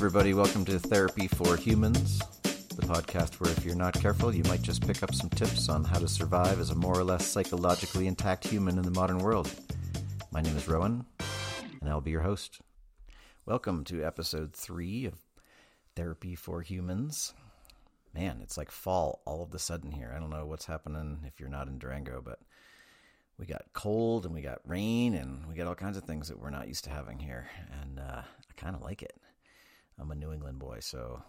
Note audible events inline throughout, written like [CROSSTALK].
everybody. Welcome to Therapy for Humans, the podcast where if you're not careful, you might just pick up some tips on how to survive as a more or less psychologically intact human in the modern world. My name is Rowan, and I'll be your host. Welcome to episode three of Therapy for Humans. Man, it's like fall all of a sudden here. I don't know what's happening if you're not in Durango, but we got cold and we got rain and we got all kinds of things that we're not used to having here. And uh, I kind of like it. I'm a New England boy, so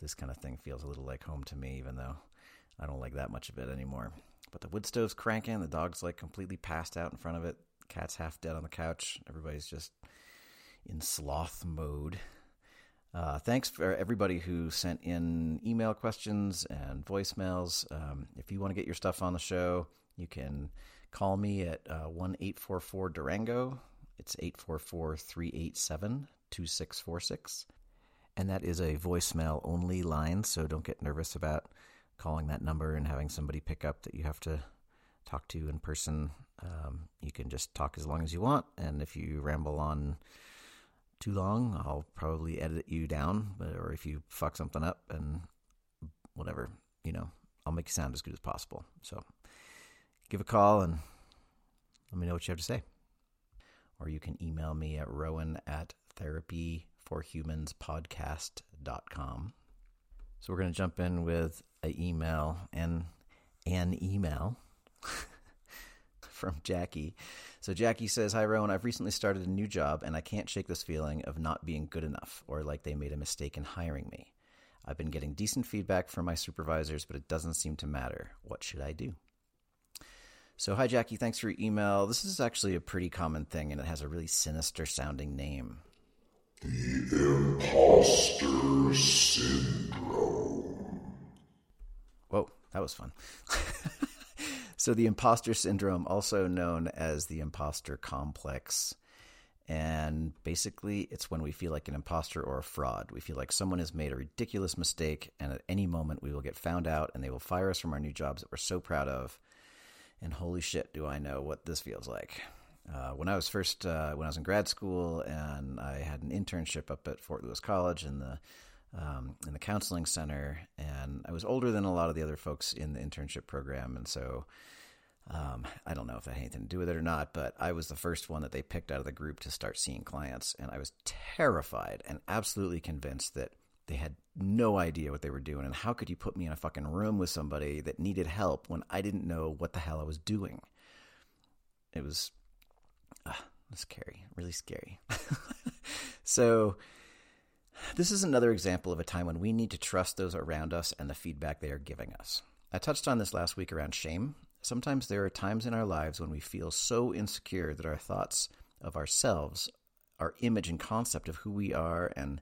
this kind of thing feels a little like home to me, even though I don't like that much of it anymore. But the wood stove's cranking, the dog's like completely passed out in front of it, cat's half dead on the couch, everybody's just in sloth mode. Uh, thanks for everybody who sent in email questions and voicemails. Um, if you want to get your stuff on the show, you can call me at uh, 1 844 Durango. It's 844 387 2646 and that is a voicemail only line, so don't get nervous about calling that number and having somebody pick up that you have to talk to in person. Um, you can just talk as long as you want, and if you ramble on too long, I'll probably edit you down. But or if you fuck something up and whatever, you know, I'll make you sound as good as possible. So give a call and let me know what you have to say. Or you can email me at rowan at therapy forhumanspodcast.com. So we're going to jump in with an email and an email [LAUGHS] from Jackie. So Jackie says, Hi, Rowan. I've recently started a new job and I can't shake this feeling of not being good enough or like they made a mistake in hiring me. I've been getting decent feedback from my supervisors, but it doesn't seem to matter. What should I do? So, hi, Jackie. Thanks for your email. This is actually a pretty common thing, and it has a really sinister sounding name. The Imposter Syndrome. Whoa, that was fun. [LAUGHS] so, the imposter syndrome, also known as the imposter complex, and basically, it's when we feel like an imposter or a fraud. We feel like someone has made a ridiculous mistake, and at any moment we will get found out and they will fire us from our new jobs that we're so proud of. And holy shit, do I know what this feels like. Uh, when I was first uh, when I was in grad school and I had an internship up at Fort Lewis College in the um, in the counseling center, and I was older than a lot of the other folks in the internship program, and so um, I don't know if that had anything to do with it or not, but I was the first one that they picked out of the group to start seeing clients, and I was terrified and absolutely convinced that they had no idea what they were doing, and how could you put me in a fucking room with somebody that needed help when I didn't know what the hell I was doing? It was uh, scary, really scary. [LAUGHS] so, this is another example of a time when we need to trust those around us and the feedback they are giving us. I touched on this last week around shame. Sometimes there are times in our lives when we feel so insecure that our thoughts of ourselves, our image and concept of who we are and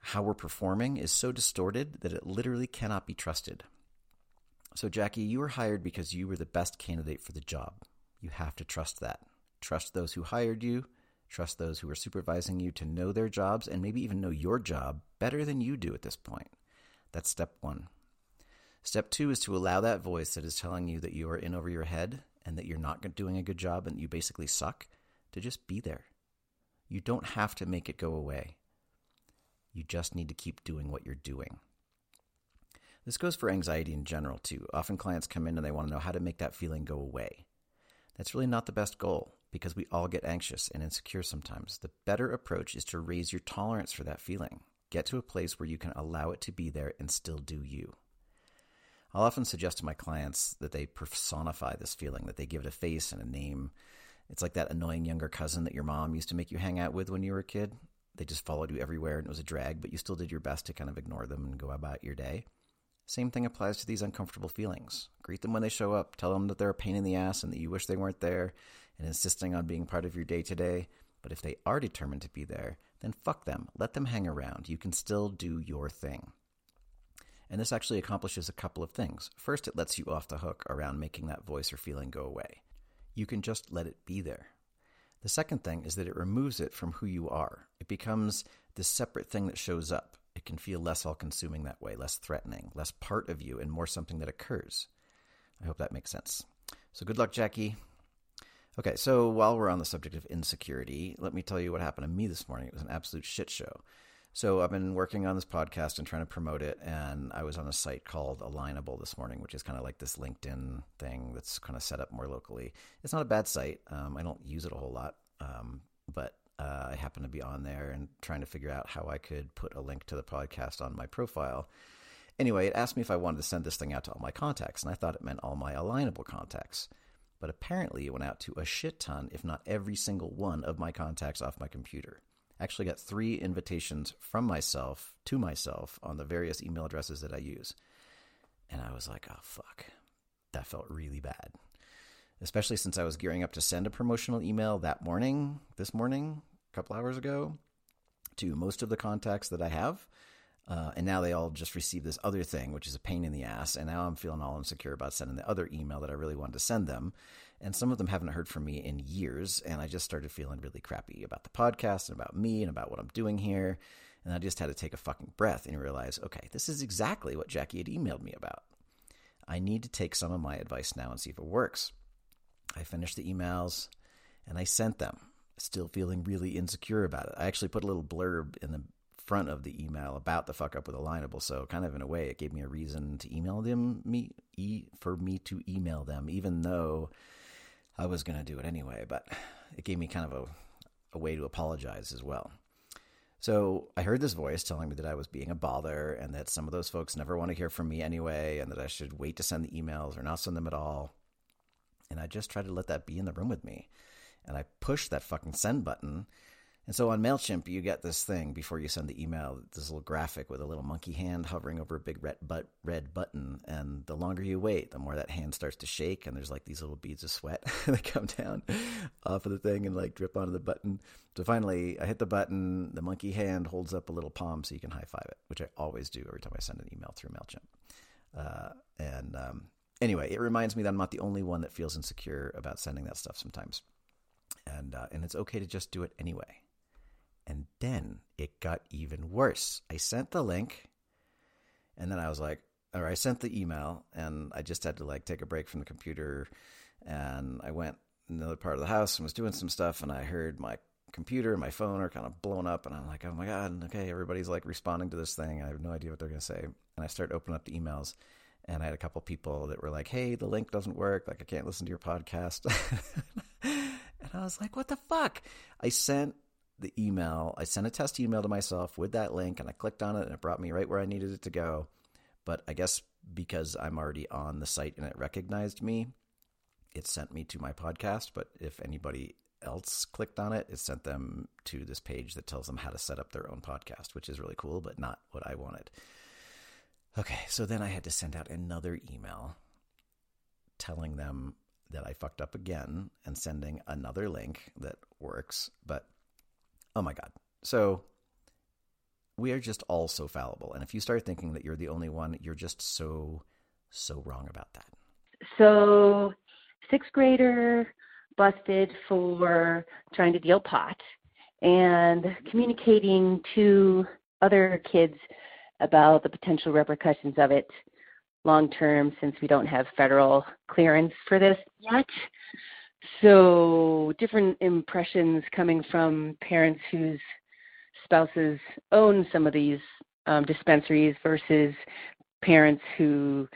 how we're performing is so distorted that it literally cannot be trusted. So, Jackie, you were hired because you were the best candidate for the job. You have to trust that. Trust those who hired you. Trust those who are supervising you to know their jobs and maybe even know your job better than you do at this point. That's step one. Step two is to allow that voice that is telling you that you are in over your head and that you're not doing a good job and you basically suck to just be there. You don't have to make it go away. You just need to keep doing what you're doing. This goes for anxiety in general, too. Often clients come in and they want to know how to make that feeling go away. That's really not the best goal because we all get anxious and insecure sometimes. The better approach is to raise your tolerance for that feeling. Get to a place where you can allow it to be there and still do you. I'll often suggest to my clients that they personify this feeling, that they give it a face and a name. It's like that annoying younger cousin that your mom used to make you hang out with when you were a kid. They just followed you everywhere and it was a drag, but you still did your best to kind of ignore them and go about your day. Same thing applies to these uncomfortable feelings. Greet them when they show up. Tell them that they're a pain in the ass and that you wish they weren't there and insisting on being part of your day to day. But if they are determined to be there, then fuck them. Let them hang around. You can still do your thing. And this actually accomplishes a couple of things. First, it lets you off the hook around making that voice or feeling go away. You can just let it be there. The second thing is that it removes it from who you are. It becomes this separate thing that shows up. It can feel less all consuming that way, less threatening, less part of you, and more something that occurs. I hope that makes sense. So good luck, Jackie. Okay, so while we're on the subject of insecurity, let me tell you what happened to me this morning. It was an absolute shit show. So I've been working on this podcast and trying to promote it, and I was on a site called Alignable this morning, which is kind of like this LinkedIn thing that's kind of set up more locally. It's not a bad site. Um, I don't use it a whole lot, um, but uh, I happen to be on there and trying to figure out how I could put a link to the podcast on my profile. Anyway, it asked me if I wanted to send this thing out to all my contacts, and I thought it meant all my alignable contacts. But apparently, it went out to a shit ton, if not every single one of my contacts off my computer. I actually got three invitations from myself to myself on the various email addresses that I use. And I was like, oh, fuck. That felt really bad. Especially since I was gearing up to send a promotional email that morning, this morning, a couple hours ago, to most of the contacts that I have. Uh, and now they all just receive this other thing, which is a pain in the ass. And now I'm feeling all insecure about sending the other email that I really wanted to send them. And some of them haven't heard from me in years. And I just started feeling really crappy about the podcast and about me and about what I'm doing here. And I just had to take a fucking breath and realize, okay, this is exactly what Jackie had emailed me about. I need to take some of my advice now and see if it works. I finished the emails and I sent them, still feeling really insecure about it. I actually put a little blurb in the front of the email about the fuck up with alignable. So kind of in a way, it gave me a reason to email them me e, for me to email them, even though I was going to do it anyway. But it gave me kind of a, a way to apologize as well. So I heard this voice telling me that I was being a bother and that some of those folks never want to hear from me anyway, and that I should wait to send the emails or not send them at all. And I just tried to let that be in the room with me. And I pushed that fucking send button and so on MailChimp, you get this thing before you send the email, this little graphic with a little monkey hand hovering over a big red, but, red button. And the longer you wait, the more that hand starts to shake. And there's like these little beads of sweat [LAUGHS] that come down [LAUGHS] off of the thing and like drip onto the button. So finally, I hit the button. The monkey hand holds up a little palm so you can high five it, which I always do every time I send an email through MailChimp. Uh, and um, anyway, it reminds me that I'm not the only one that feels insecure about sending that stuff sometimes. And, uh, and it's okay to just do it anyway and then it got even worse. I sent the link and then I was like, or I sent the email and I just had to like take a break from the computer and I went another part of the house and was doing some stuff and I heard my computer and my phone are kind of blown up and I'm like, oh my God, okay, everybody's like responding to this thing. I have no idea what they're to say. And I start opening up the emails and I had a couple people that were like, hey, the link doesn't work. Like, I can't listen to your podcast. [LAUGHS] and I was like, what the fuck? I sent the email. I sent a test email to myself with that link and I clicked on it and it brought me right where I needed it to go. But I guess because I'm already on the site and it recognized me, it sent me to my podcast. But if anybody else clicked on it, it sent them to this page that tells them how to set up their own podcast, which is really cool, but not what I wanted. Okay, so then I had to send out another email telling them that I fucked up again and sending another link that works, but Oh my God. So we are just all so fallible. And if you start thinking that you're the only one, you're just so, so wrong about that. So, sixth grader busted for trying to deal pot and communicating to other kids about the potential repercussions of it long term since we don't have federal clearance for this yet. So, different impressions coming from parents whose spouses own some of these um, dispensaries versus parents who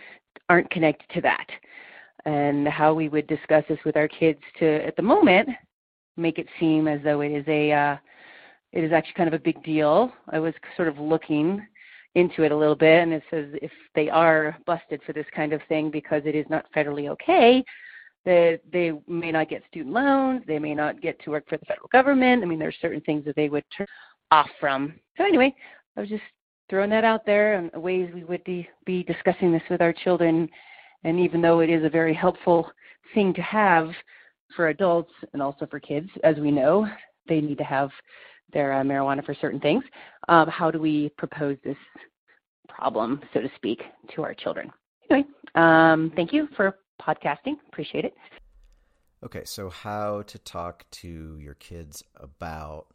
aren't connected to that. And how we would discuss this with our kids to, at the moment, make it seem as though it is a, uh, it is actually kind of a big deal. I was sort of looking into it a little bit, and it says if they are busted for this kind of thing because it is not federally okay, that they may not get student loans, they may not get to work for the federal government. I mean, there's certain things that they would turn off from. So anyway, I was just throwing that out there and ways we would be, be discussing this with our children. And even though it is a very helpful thing to have for adults and also for kids, as we know, they need to have their uh, marijuana for certain things. Um, how do we propose this problem, so to speak, to our children? Anyway, um, thank you for podcasting. Appreciate it. Okay, so how to talk to your kids about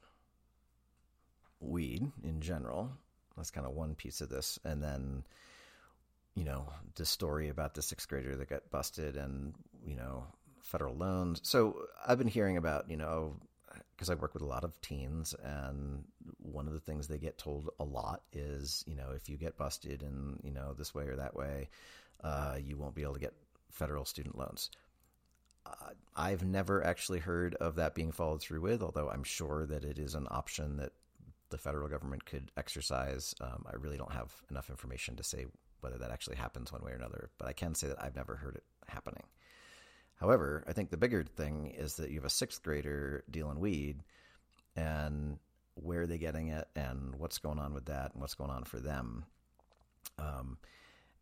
weed in general. That's kind of one piece of this. And then, you know, the story about the sixth grader that got busted and, you know, federal loans. So I've been hearing about, you know, because I work with a lot of teens, and one of the things they get told a lot is, you know, if you get busted in, you know, this way or that way, uh, you won't be able to get federal student loans. Uh, I've never actually heard of that being followed through with, although I'm sure that it is an option that the federal government could exercise. Um, I really don't have enough information to say whether that actually happens one way or another, but I can say that I've never heard it happening. However, I think the bigger thing is that you have a sixth grader dealing weed and where are they getting it and what's going on with that and what's going on for them. Um,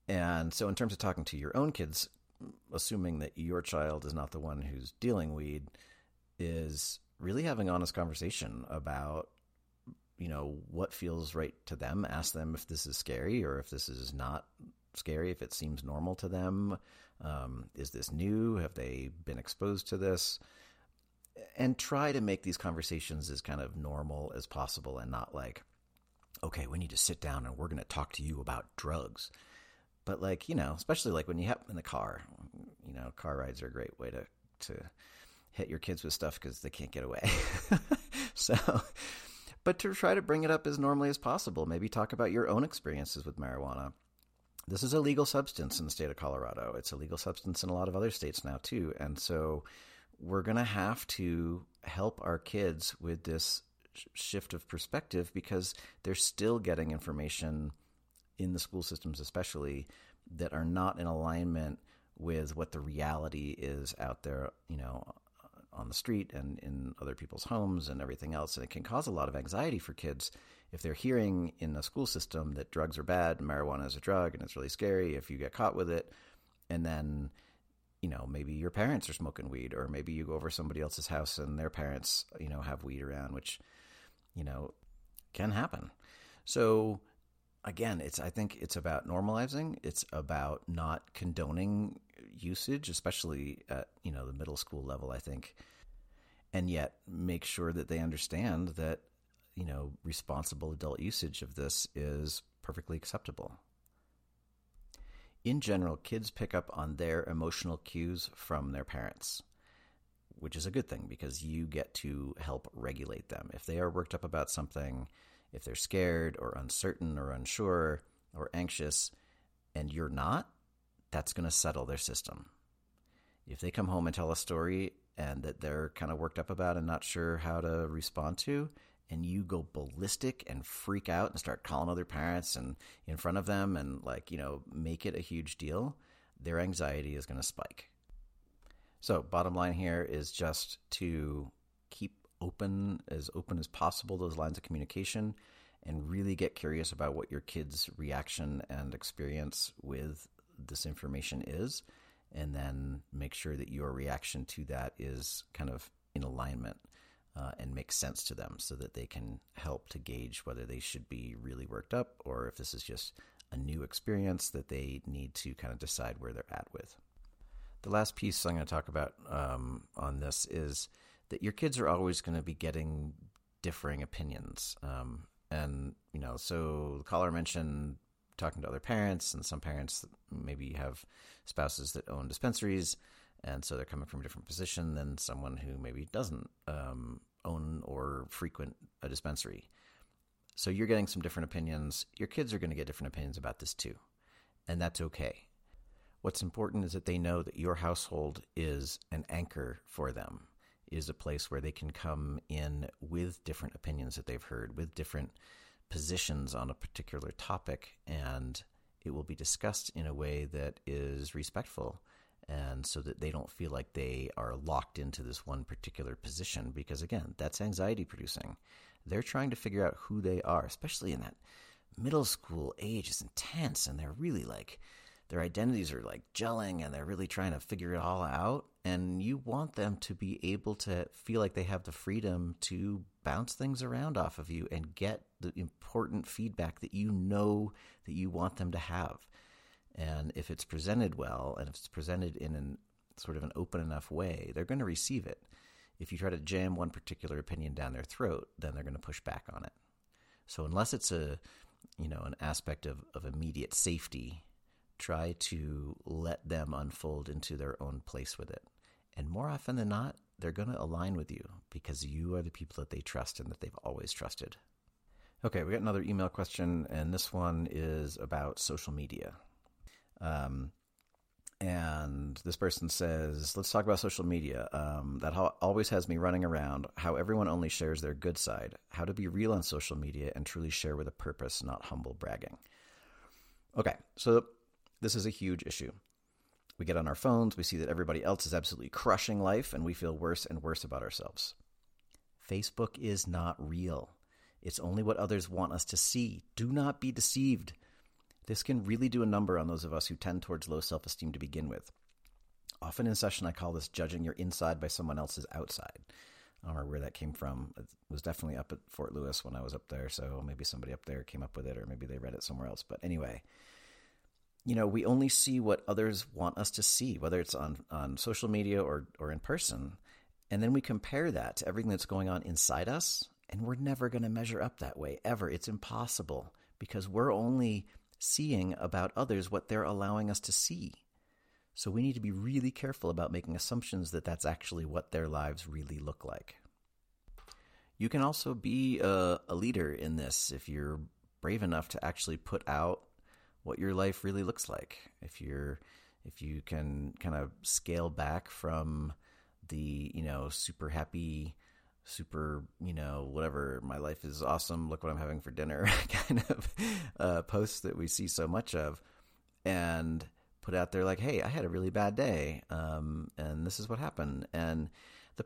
and so, in terms of talking to your own kids, assuming that your child is not the one who's dealing weed, is really having honest conversation about you know what feels right to them. Ask them if this is scary or if this is not scary if it seems normal to them. Um, is this new? Have they been exposed to this? And try to make these conversations as kind of normal as possible and not like okay we need to sit down and we're going to talk to you about drugs but like you know especially like when you have in the car you know car rides are a great way to to hit your kids with stuff because they can't get away [LAUGHS] so but to try to bring it up as normally as possible. Maybe talk about your own experiences with marijuana. This is a legal substance in the state of Colorado. It's a legal substance in a lot of other states now, too. And so we're going to have to help our kids with this shift of perspective because they're still getting information in the school systems, especially that are not in alignment with what the reality is out there, you know, on the street and in other people's homes and everything else. And it can cause a lot of anxiety for kids if they're hearing in the school system that drugs are bad, marijuana is a drug, and it's really scary if you get caught with it. And then, you know, maybe your parents are smoking weed, or maybe you go over somebody else's house and their parents, you know, have weed around, which, you know, can happen. So, again, it's I think it's about normalizing. It's about not condoning usage, especially at you know the middle school level. I think, and yet make sure that they understand that you know responsible adult usage of this is perfectly acceptable. In general, kids pick up on their emotional cues from their parents, which is a good thing because you get to help regulate them. If they are worked up about something, if they're scared or uncertain or unsure or anxious, and you're not, that's going to settle their system. If they come home and tell a story and that they're kind of worked up about and not sure how to respond to, and you go ballistic and freak out and start calling other parents and in front of them and like, you know, make it a huge deal, their anxiety is going to spike. So, bottom line here is just to keep open, as open as possible, those lines of communication and really get curious about what your kids' reaction and experience with this information is, and then make sure that your reaction to that is kind of in alignment uh, and makes sense to them so that they can help to gauge whether they should be really worked up or if this is just a new experience that they need to kind of decide where they're at with. The last piece I'm going to talk about um, on this is that your kids are always going to be getting differing opinions. Um, and, you know, so the caller mentioned talking to other parents, and some parents maybe have spouses that own dispensaries, and so they're coming from a different position than someone who maybe doesn't um, own or frequent a dispensary. So you're getting some different opinions. Your kids are going to get different opinions about this too, and that's okay. What's important is that they know that your household is an anchor for them, is a place where they can come in with different opinions that they've heard, with different positions on a particular topic, and it will be discussed in a way that is respectful and so that they don't feel like they are locked into this one particular position because again that's anxiety producing they're trying to figure out who they are especially in that middle school age is intense and they're really like their identities are like gelling and they're really trying to figure it all out. And you want them to be able to feel like they have the freedom to bounce things around off of you and get the important feedback that you know that you want them to have. And if it's presented well and if it's presented in an sort of an open enough way, they're going to receive it. If you try to jam one particular opinion down their throat, then they're going to push back on it. So unless it's a you know an aspect of, of immediate safety try to let them unfold into their own place with it. And more often than not, they're going to align with you because you are the people that they trust and that they've always trusted. Okay, we got another email question, and this one is about social media. Um, and this person says, "Let's talk about social media. Um, that ho- always has me running around. How everyone only shares their good side. How to be real on social media and truly share with a purpose, not humble bragging." Okay, so this is a huge issue. We get on our phones, we see that everybody else is absolutely crushing life, and we feel worse and worse about ourselves. Facebook is not real. It's only what others want us to see. Do not be deceived. This can really do a number on those of us who tend towards low self esteem to begin with. Often in session, I call this judging your inside by someone else's outside. I don't remember where that came from. It was definitely up at Fort Lewis when I was up there, so maybe somebody up there came up with it, or maybe they read it somewhere else. But anyway, you know, we only see what others want us to see, whether it's on, on social media or, or in person. And then we compare that to everything that's going on inside us, and we're never going to measure up that way, ever. It's impossible because we're only seeing about others what they're allowing us to see. So we need to be really careful about making assumptions that that's actually what their lives really look like. You can also be a, a leader in this if you're brave enough to actually put out what your life really looks like. If you're if you can kind of scale back from the, you know, super happy super, you know, whatever, my life is awesome, look what I'm having for dinner [LAUGHS] kind of uh, posts that we see so much of, and put out there like, hey, I had a really bad day, um, and this is what happened. And the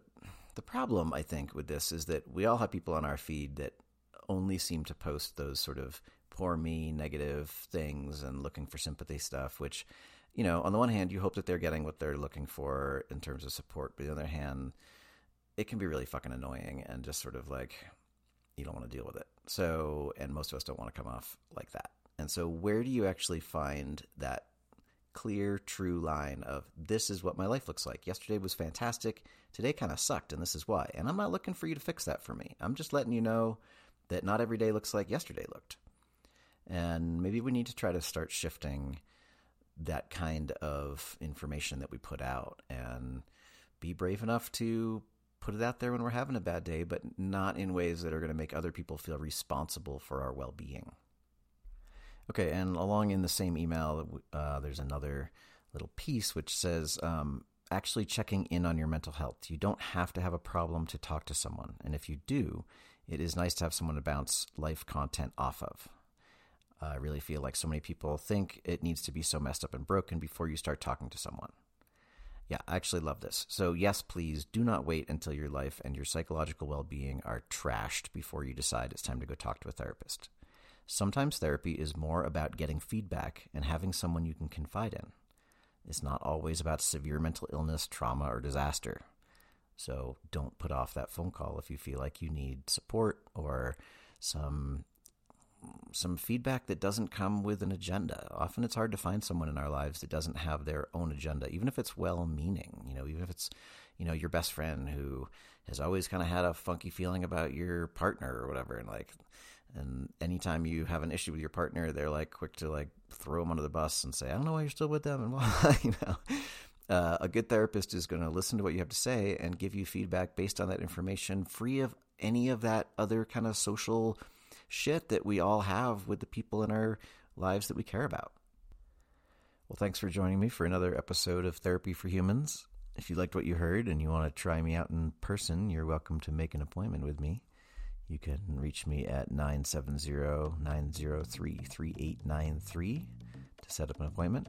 the problem I think with this is that we all have people on our feed that only seem to post those sort of poor me negative things and looking for sympathy stuff, which you know, on the one hand, you hope that they're getting what they're looking for in terms of support, but on the other hand, it can be really fucking annoying and just sort of like you don't want to deal with it. So, and most of us don't want to come off like that. And so, where do you actually find that clear, true line of this is what my life looks like? Yesterday was fantastic. Today kind of sucked, and this is why. And I'm not looking for you to fix that for me. I'm just letting you know that not every day looks like yesterday looked. And maybe we need to try to start shifting that kind of information that we put out and be brave enough to put it out there when we're having a bad day, but not in ways that are going to make other people feel responsible for our well being. Okay, and along in the same email, uh, there's another little piece which says um, actually checking in on your mental health. You don't have to have a problem to talk to someone. And if you do, it is nice to have someone to bounce life content off of. I really feel like so many people think it needs to be so messed up and broken before you start talking to someone. Yeah, I actually love this. So, yes, please do not wait until your life and your psychological well being are trashed before you decide it's time to go talk to a therapist. Sometimes therapy is more about getting feedback and having someone you can confide in. It's not always about severe mental illness, trauma, or disaster. So, don't put off that phone call if you feel like you need support or some some feedback that doesn't come with an agenda. Often it's hard to find someone in our lives that doesn't have their own agenda, even if it's well meaning, you know, even if it's, you know, your best friend who has always kind of had a funky feeling about your partner or whatever. And like, and anytime you have an issue with your partner, they're like quick to like throw them under the bus and say, I don't know why you're still with them. And [LAUGHS] why, you know, uh, a good therapist is going to listen to what you have to say and give you feedback based on that information, free of any of that other kind of social shit that we all have with the people in our lives that we care about. Well, thanks for joining me for another episode of Therapy for Humans. If you liked what you heard and you want to try me out in person, you're welcome to make an appointment with me. You can reach me at 970 903 3893 to set up an appointment.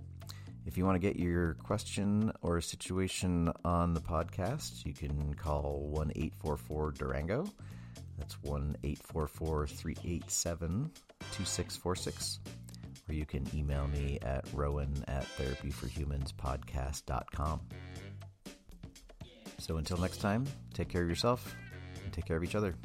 If you want to get your question or situation on the podcast, you can call 1 844 Durango. That's 1 844 387 2646. Or you can email me at rowan at therapyforhumanspodcast.com. So until next time, take care of yourself and take care of each other.